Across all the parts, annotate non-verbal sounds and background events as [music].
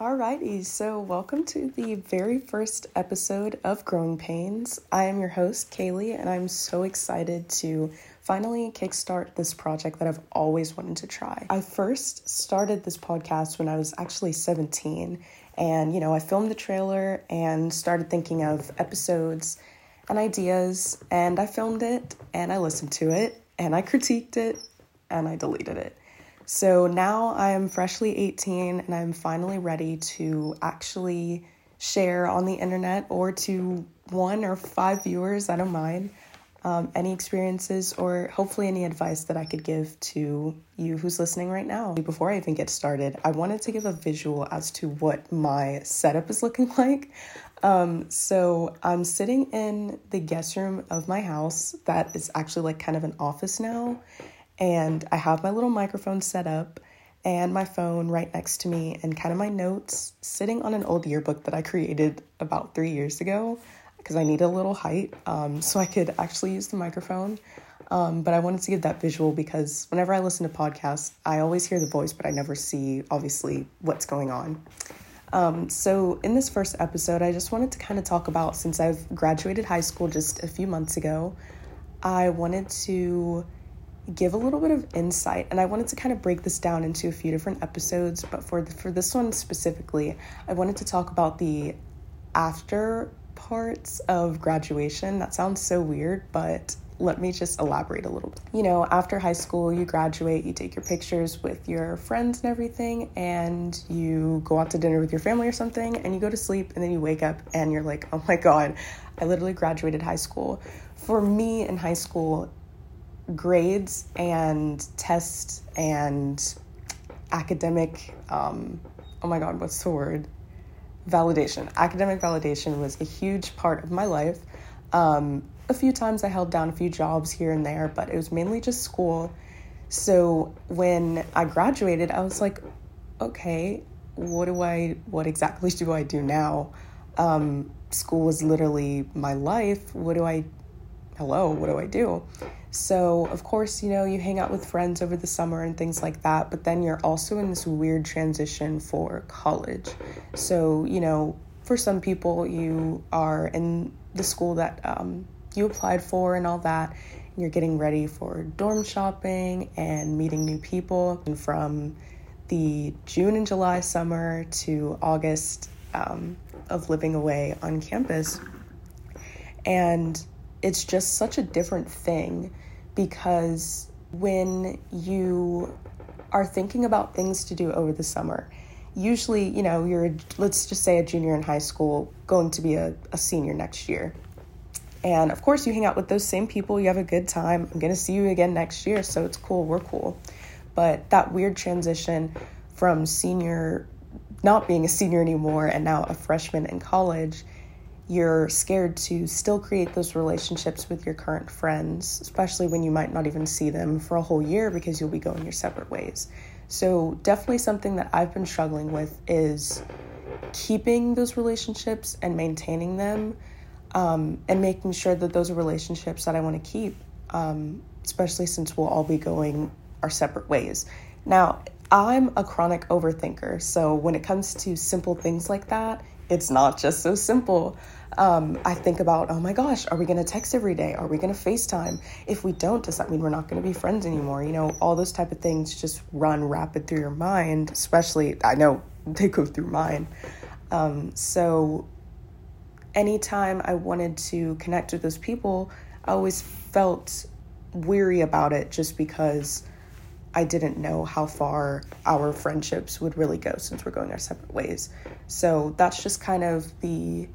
Alrighty, so welcome to the very first episode of Growing Pains. I am your host, Kaylee, and I'm so excited to finally kickstart this project that I've always wanted to try. I first started this podcast when I was actually 17, and you know, I filmed the trailer and started thinking of episodes and ideas, and I filmed it and I listened to it and I critiqued it and I deleted it. So now I am freshly 18 and I'm finally ready to actually share on the internet or to one or five viewers, I don't mind, um, any experiences or hopefully any advice that I could give to you who's listening right now. Before I even get started, I wanted to give a visual as to what my setup is looking [laughs] like. Um, so I'm sitting in the guest room of my house that is actually like kind of an office now and I have my little microphone set up and my phone right next to me and kind of my notes sitting on an old yearbook that I created about three years ago because I need a little height um, so I could actually use the microphone. Um, but I wanted to give that visual because whenever I listen to podcasts, I always hear the voice, but I never see, obviously, what's going on. Um, so, in this first episode, I just wanted to kind of talk about since I've graduated high school just a few months ago, I wanted to give a little bit of insight and i wanted to kind of break this down into a few different episodes but for the, for this one specifically i wanted to talk about the after parts of graduation that sounds so weird but let me just elaborate a little bit. You know, after high school, you graduate, you take your pictures with your friends and everything, and you go out to dinner with your family or something, and you go to sleep, and then you wake up and you're like, oh my God, I literally graduated high school. For me in high school, grades and tests and academic um, oh my god what's the word? Validation. Academic validation was a huge part of my life. Um, a few times i held down a few jobs here and there but it was mainly just school. So when i graduated i was like okay what do i what exactly [laughs] do i do now? Um, school was literally my life. What do i hello what do i do so, of course, you know, you hang out with friends over the summer and things like that, but then you're also in this weird transition for college. So, you know, for some people, you are in the school that um, you applied for and all that. And you're getting ready for dorm shopping and meeting new people. And from the June and July summer to August um, of living away on campus. And it's just such a different thing because when you are thinking about things to do over the summer, usually, you know, you're, let's just say, a junior in high school, going to be a, a senior next year. And of course, you hang out with those same people, you have a good time. I'm going to see you again next year, so it's cool, we're cool. But that weird transition from senior, not being a senior anymore, and now a freshman in college you're scared to still create those relationships with your current friends, especially when you might not even see them for a whole year because you'll be going your separate ways. So, definitely something that I've been struggling with is keeping those relationships and maintaining them um, and making sure that those are relationships that I want to keep, um, especially since we'll all be going our separate ways. Now, I'm a chronic overthinker, so when it comes to simple things like that, it's not just so simple um, I think about, oh my gosh, are we going to text every day? Are we going to FaceTime? If we don't, does that mean we're not going to be friends anymore? You know, all those type of things just run rapid through your mind, especially, I know they go through mine. Um, so anytime I wanted to connect with those people, I always felt weary about it just because I didn't know how far our friendships would really go since we're going our separate ways. So that's just kind of the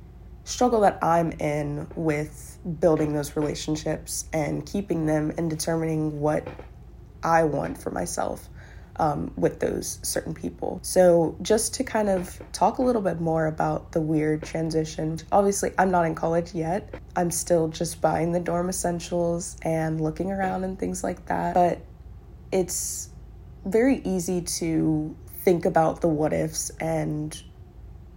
struggle that I'm in with building those relationships and keeping them and determining what I want for myself um, with those certain people. So, just to kind of talk a little bit more about the weird transition, obviously, I'm not in college yet. I'm still just buying the dorm essentials and looking around and things like that. But it's very easy to think about the what ifs and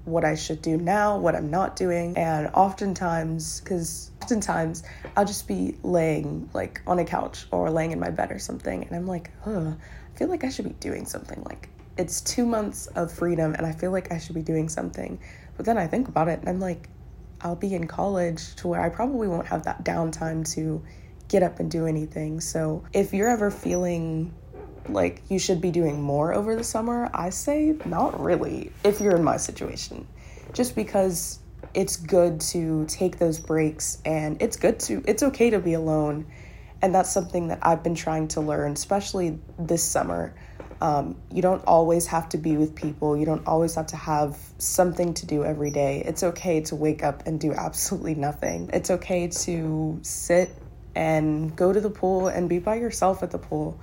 what I should do now, what I'm not doing. And oftentimes, because oftentimes I'll just be laying like on a couch or laying in my bed or something, and I'm like, oh, I feel like I should be doing something like it's two months of freedom and I feel like I should be doing something. But then I think about it and I'm like, I'll be in college to where I probably won't have that downtime to get up and do anything. So if you're ever feeling like you should be doing more over the summer, I say not really if you're in my situation. Just because it's good to take those breaks and it's good to it's okay to be alone. And that's something that I've been trying to learn, especially this summer. Um, you don't always have to be with people. You don't always have to have something to do every day. It's okay to wake up and do [laughs] absolutely nothing. It's okay to sit and go to the pool and be by yourself at the pool.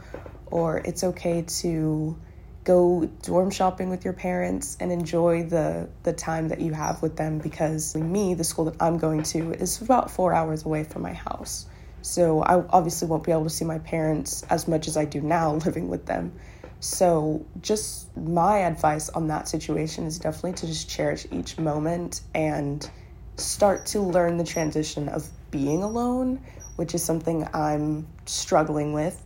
Or it's okay to go dorm shopping with your parents and enjoy the the time that you have with them because me the school that I'm going to is about 4 hours away from my house. So I obviously won't be able to see my parents as much as I do now [laughs] living with them. So just my advice on that situation is definitely to just cherish each moment and start to learn the transition of being alone, which is something I'm struggling with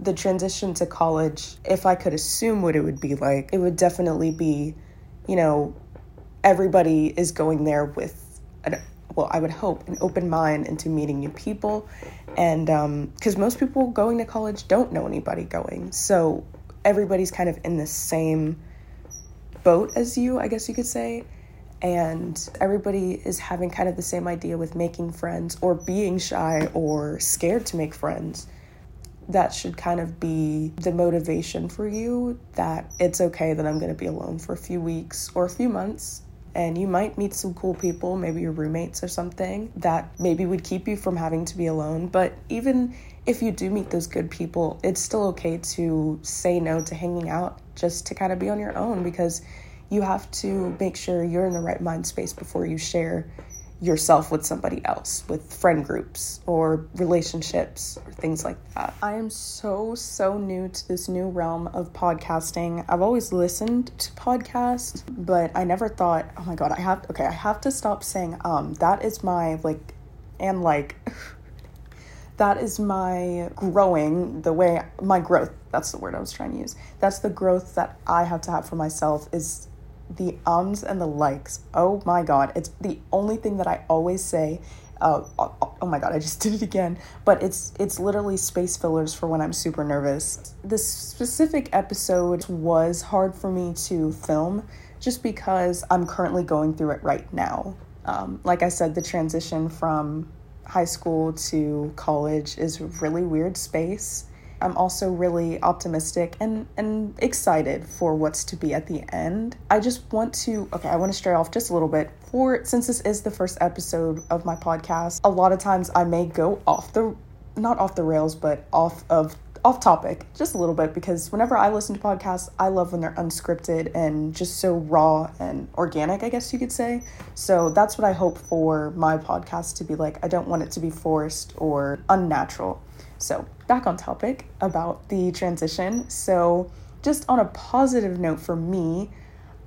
the transition to college, if I could assume what it would be like, it would definitely be, you know, everybody is going there with, an, well, I would hope, an open mind into meeting new people. And because um, most people going to college don't know anybody going. So everybody's kind of in the same boat as you, I guess you could say. And everybody is having kind of the same idea with making friends or being shy or scared to make friends that should kind of be the motivation for you that it's okay that I'm going to be alone for a few weeks or a few months. And you might meet some cool people, maybe your roommates or something, that maybe would keep you from having to be alone. But even if you do meet those good people, it's still okay to say no to hanging out just to kind of be on your own because you have to make sure you're in the right mind space before you share yourself with somebody else, with friend groups or relationships or things like that. I am so, so new to this new realm of podcasting. I've always listened to podcasts, but I never thought, oh my God, I have, okay, I have to stop saying, um, that is my, like, and like, [laughs] that is my growing the way my growth that's the word i was trying to use that's the growth that i have to have for myself is the ums and the likes. Oh my god, it's the only thing that I always say. Uh, oh, oh my god, I just [laughs] did it again. But it's it's literally space fillers for when I'm super nervous. This specific episode was hard for me to film just because I'm currently going through it right now. Um, like I said, the transition from high school to college is really weird space. I'm also really optimistic and, and excited for what's to be at the end. I just want to, okay, I want to stray off just a little bit. For since this is the first episode of my podcast, a lot of times I may go off the, not off the rails, but off of off topic just a little bit because whenever I listen to podcasts, I love when they're unscripted and just so raw and organic, I guess you could say. So that's what I hope for my podcast to be like. I don't want it to be forced or unnatural. So, back on topic about the transition. So, just on a positive note for me,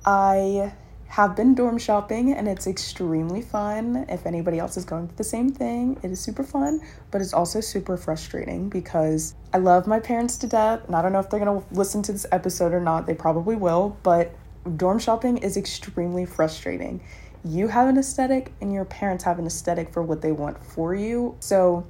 I have been dorm shopping and it's extremely fun. If anybody else is going through the same thing, it is super fun, but it's also super frustrating because I love my parents to death. And I don't know if they're going to listen to this episode or not, they probably will, but dorm shopping is extremely frustrating. You have an aesthetic and your parents have an aesthetic for what they want for you. So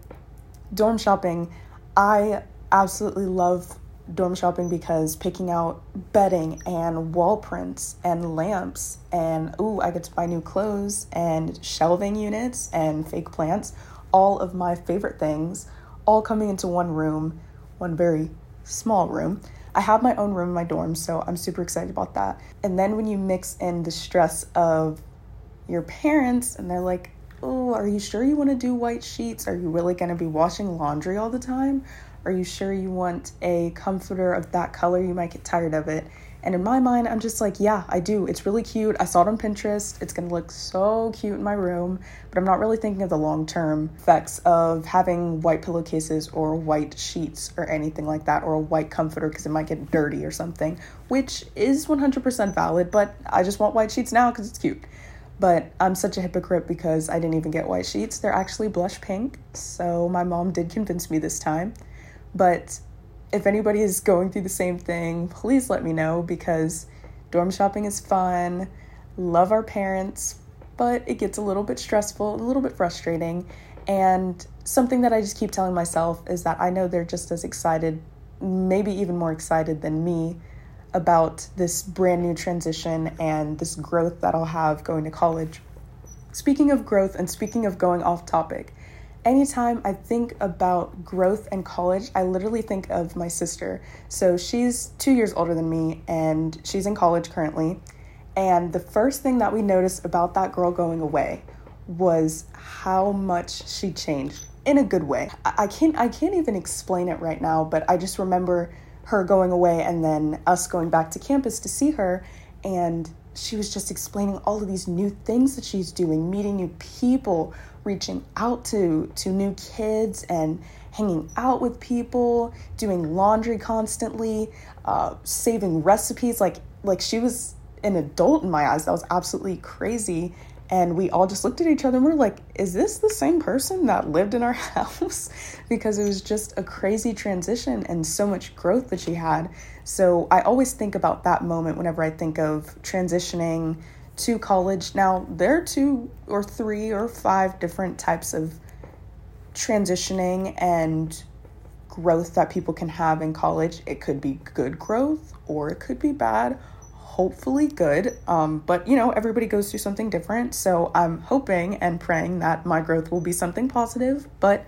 dorm shopping, I absolutely love dorm shopping because picking out bedding and wall prints and lamps and ooh, I get to buy new clothes and shelving units and fake plants, all of my favorite things, all coming into one room, one very small room. I have my own room in my dorm, so I'm super excited about that. And then when you mix in the stress of your parents and they're like, oh, are you sure you want to do white sheets? Are you really going to be washing laundry all the time? Are you sure you want a comforter of that color? You might get tired of it. And in my mind, I'm just like, yeah, I do. It's really cute. I saw it on Pinterest. It's gonna look so cute in my room, but I'm not really thinking of the long term effects of having white pillowcases or white sheets or anything like that, or a white comforter because it might get dirty or something, which is 100% valid, but I just want white sheets now because it's cute. But I'm such a hypocrite because I didn't even get white sheets. They're actually blush pink. So my mom did convince me this time. But if anybody is going through the same thing, please let me know because dorm shopping is fun. Love our parents, but it gets a little bit stressful, a little bit frustrating. And something that I just keep telling myself is that I know they're just as excited, maybe even more excited than me about this brand new transition and this growth that I'll have going to college. Speaking of growth and speaking of going off topic, anytime I think about growth and college, I literally think of my sister. So she's two years older than me and she's in college currently. And the first thing that we noticed about that girl going away was how much she changed in a good way. I can't I can't even explain it right now, but I just remember her going away and then us going back to campus to see her and she was just explaining all of these new things that she's doing, meeting new people, reaching out to to new kids and hanging out with people, doing laundry constantly, uh, saving recipes. Like like she was an adult in my eyes. That was absolutely crazy. And we all just looked at each other and we're like, is this the same person that lived in our [laughs] house? because it was just a crazy transition and so much growth that she had. So I always think about that moment whenever I think of transitioning to college. Now, there are two or three or five different types of transitioning and growth that people can have in college. It could be good growth or it could be bad hopefully good. Um, but you know, everybody goes through something different. So I'm hoping and praying that my growth will be something positive, but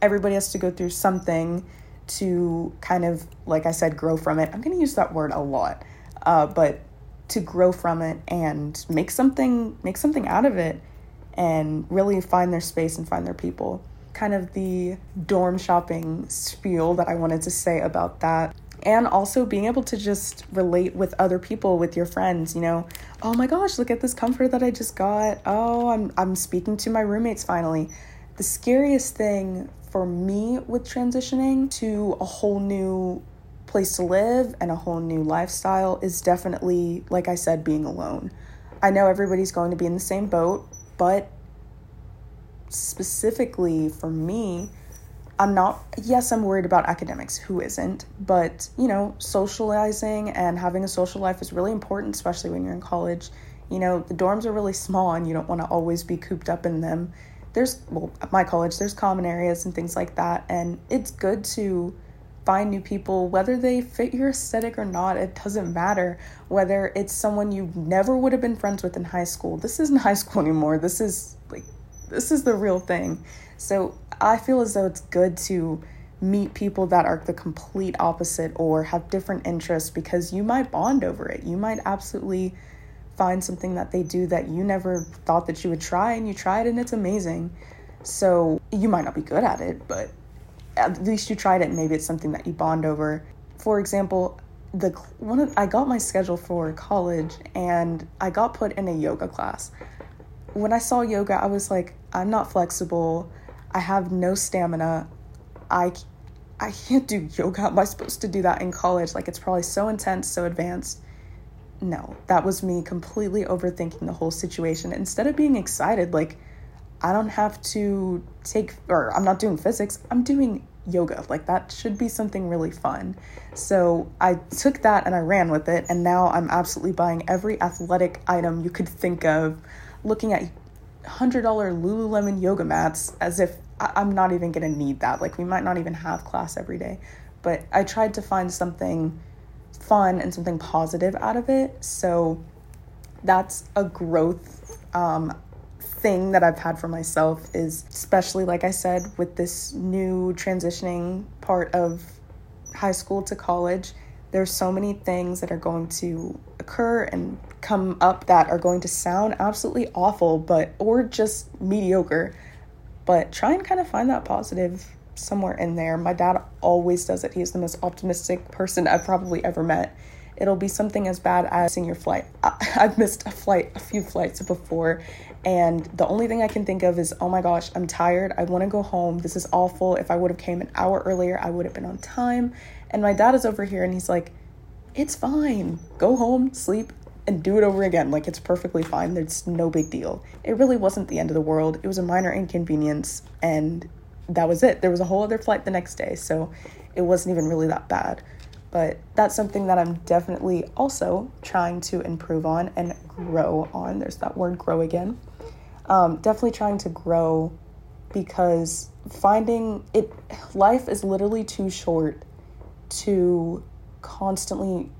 everybody has to go through something to kind of, like I said, grow from it. I'm going to use that word a lot, uh, but to grow from it and make something, make something out of it and really find their space and find their people. Kind of the dorm shopping spiel that I wanted to say about that and also being able to just relate with other people with your friends you know oh my gosh look at this comfort that i just got. Oh i'm i'm speaking to my roommates finally. The scariest thing for me with transitioning to a whole new place to live and a whole new lifestyle is definitely like i said being alone. I know everybody's going to be in the same boat but specifically for me I'm not, yes, I'm worried about academics. Who isn't? But, you know, socializing and having a social life is really important, especially when you're in college. You know, the dorms are really small and you don't want to always be cooped up in them. There's, well, at my college, there's common areas and things like that. And it's good to find new people, whether they fit your aesthetic or not, it doesn't matter. Whether it's someone you never would have been friends with in high school. This isn't high school anymore. This is like, this is the real thing. So I feel as though it's good to meet people that are the complete opposite or have different interests because you might bond over it. You might absolutely find something that they do that you never thought that you would try and you try it and it's amazing. So you might not be good at it, but at least you tried it and maybe it's something that you bond over. For example, the one of, I got my schedule for college and I got put in a yoga class. When I saw yoga, I was like, I'm not flexible. I have no stamina. I I can't do yoga. Am I supposed to do that in college? Like it's probably so intense, so advanced. No, that was me completely overthinking the whole situation. Instead of being excited, like I don't have to take or I'm not doing physics, I'm doing yoga. Like that should be something really fun. So I took that and I ran with it and now I'm absolutely buying every athletic item you could think of, looking at $100 Lululemon yoga mats as if I- I'm not even gonna need that. Like, we might not even have class every day. But I tried to find something fun and something positive out of it. So that's a growth um, thing that I've had for myself, is especially, like I said, with this new transitioning part of high school to college there's so many things that are going to occur and come up that are going to sound absolutely awful but or just mediocre. But try and kind of find that positive somewhere in there. My dad always does it. He's the most optimistic person i've probably ever met. It'll be something as bad as missing your flight. I, i've missed a flight a few flights before and the only thing i can think of is oh my gosh i'm tired. I want to go home. This is awful. If i would have came an hour earlier i would have been on time. And my dad is over here and he's like, it's fine. Go home, sleep, and do it over again. Like, it's perfectly fine. There's no big deal. It really wasn't the end of the world. It was a minor inconvenience, and that was it. There was a whole other flight the next day. So it wasn't even really that bad. But that's something that I'm definitely also trying to improve on and grow on. There's that word grow again. Um, definitely trying to grow because finding it, life is literally too short to constantly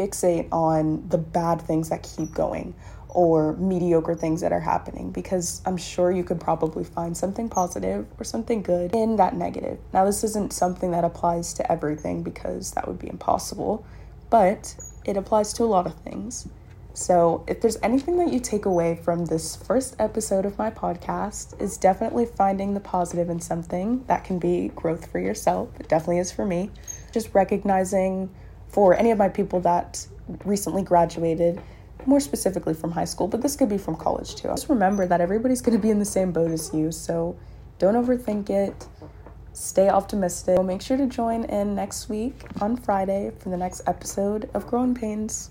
fixate on the bad things that keep going or mediocre things that are happening because I'm sure you could probably find something positive or something good in that negative. Now, this isn't something that applies to everything because that would be impossible, but it applies to a lot of things. So, if there's anything that you take away from this first episode of my podcast, is definitely finding the positive in something that can be growth for yourself. It definitely is for me. Just recognizing for any of my people that recently graduated more specifically from high school, but this could be from college too. Just remember that everybody's going to be in the same boat as you, so don't overthink it. Stay optimistic. Make sure to join in next week on Friday for the next episode of Growing Pains.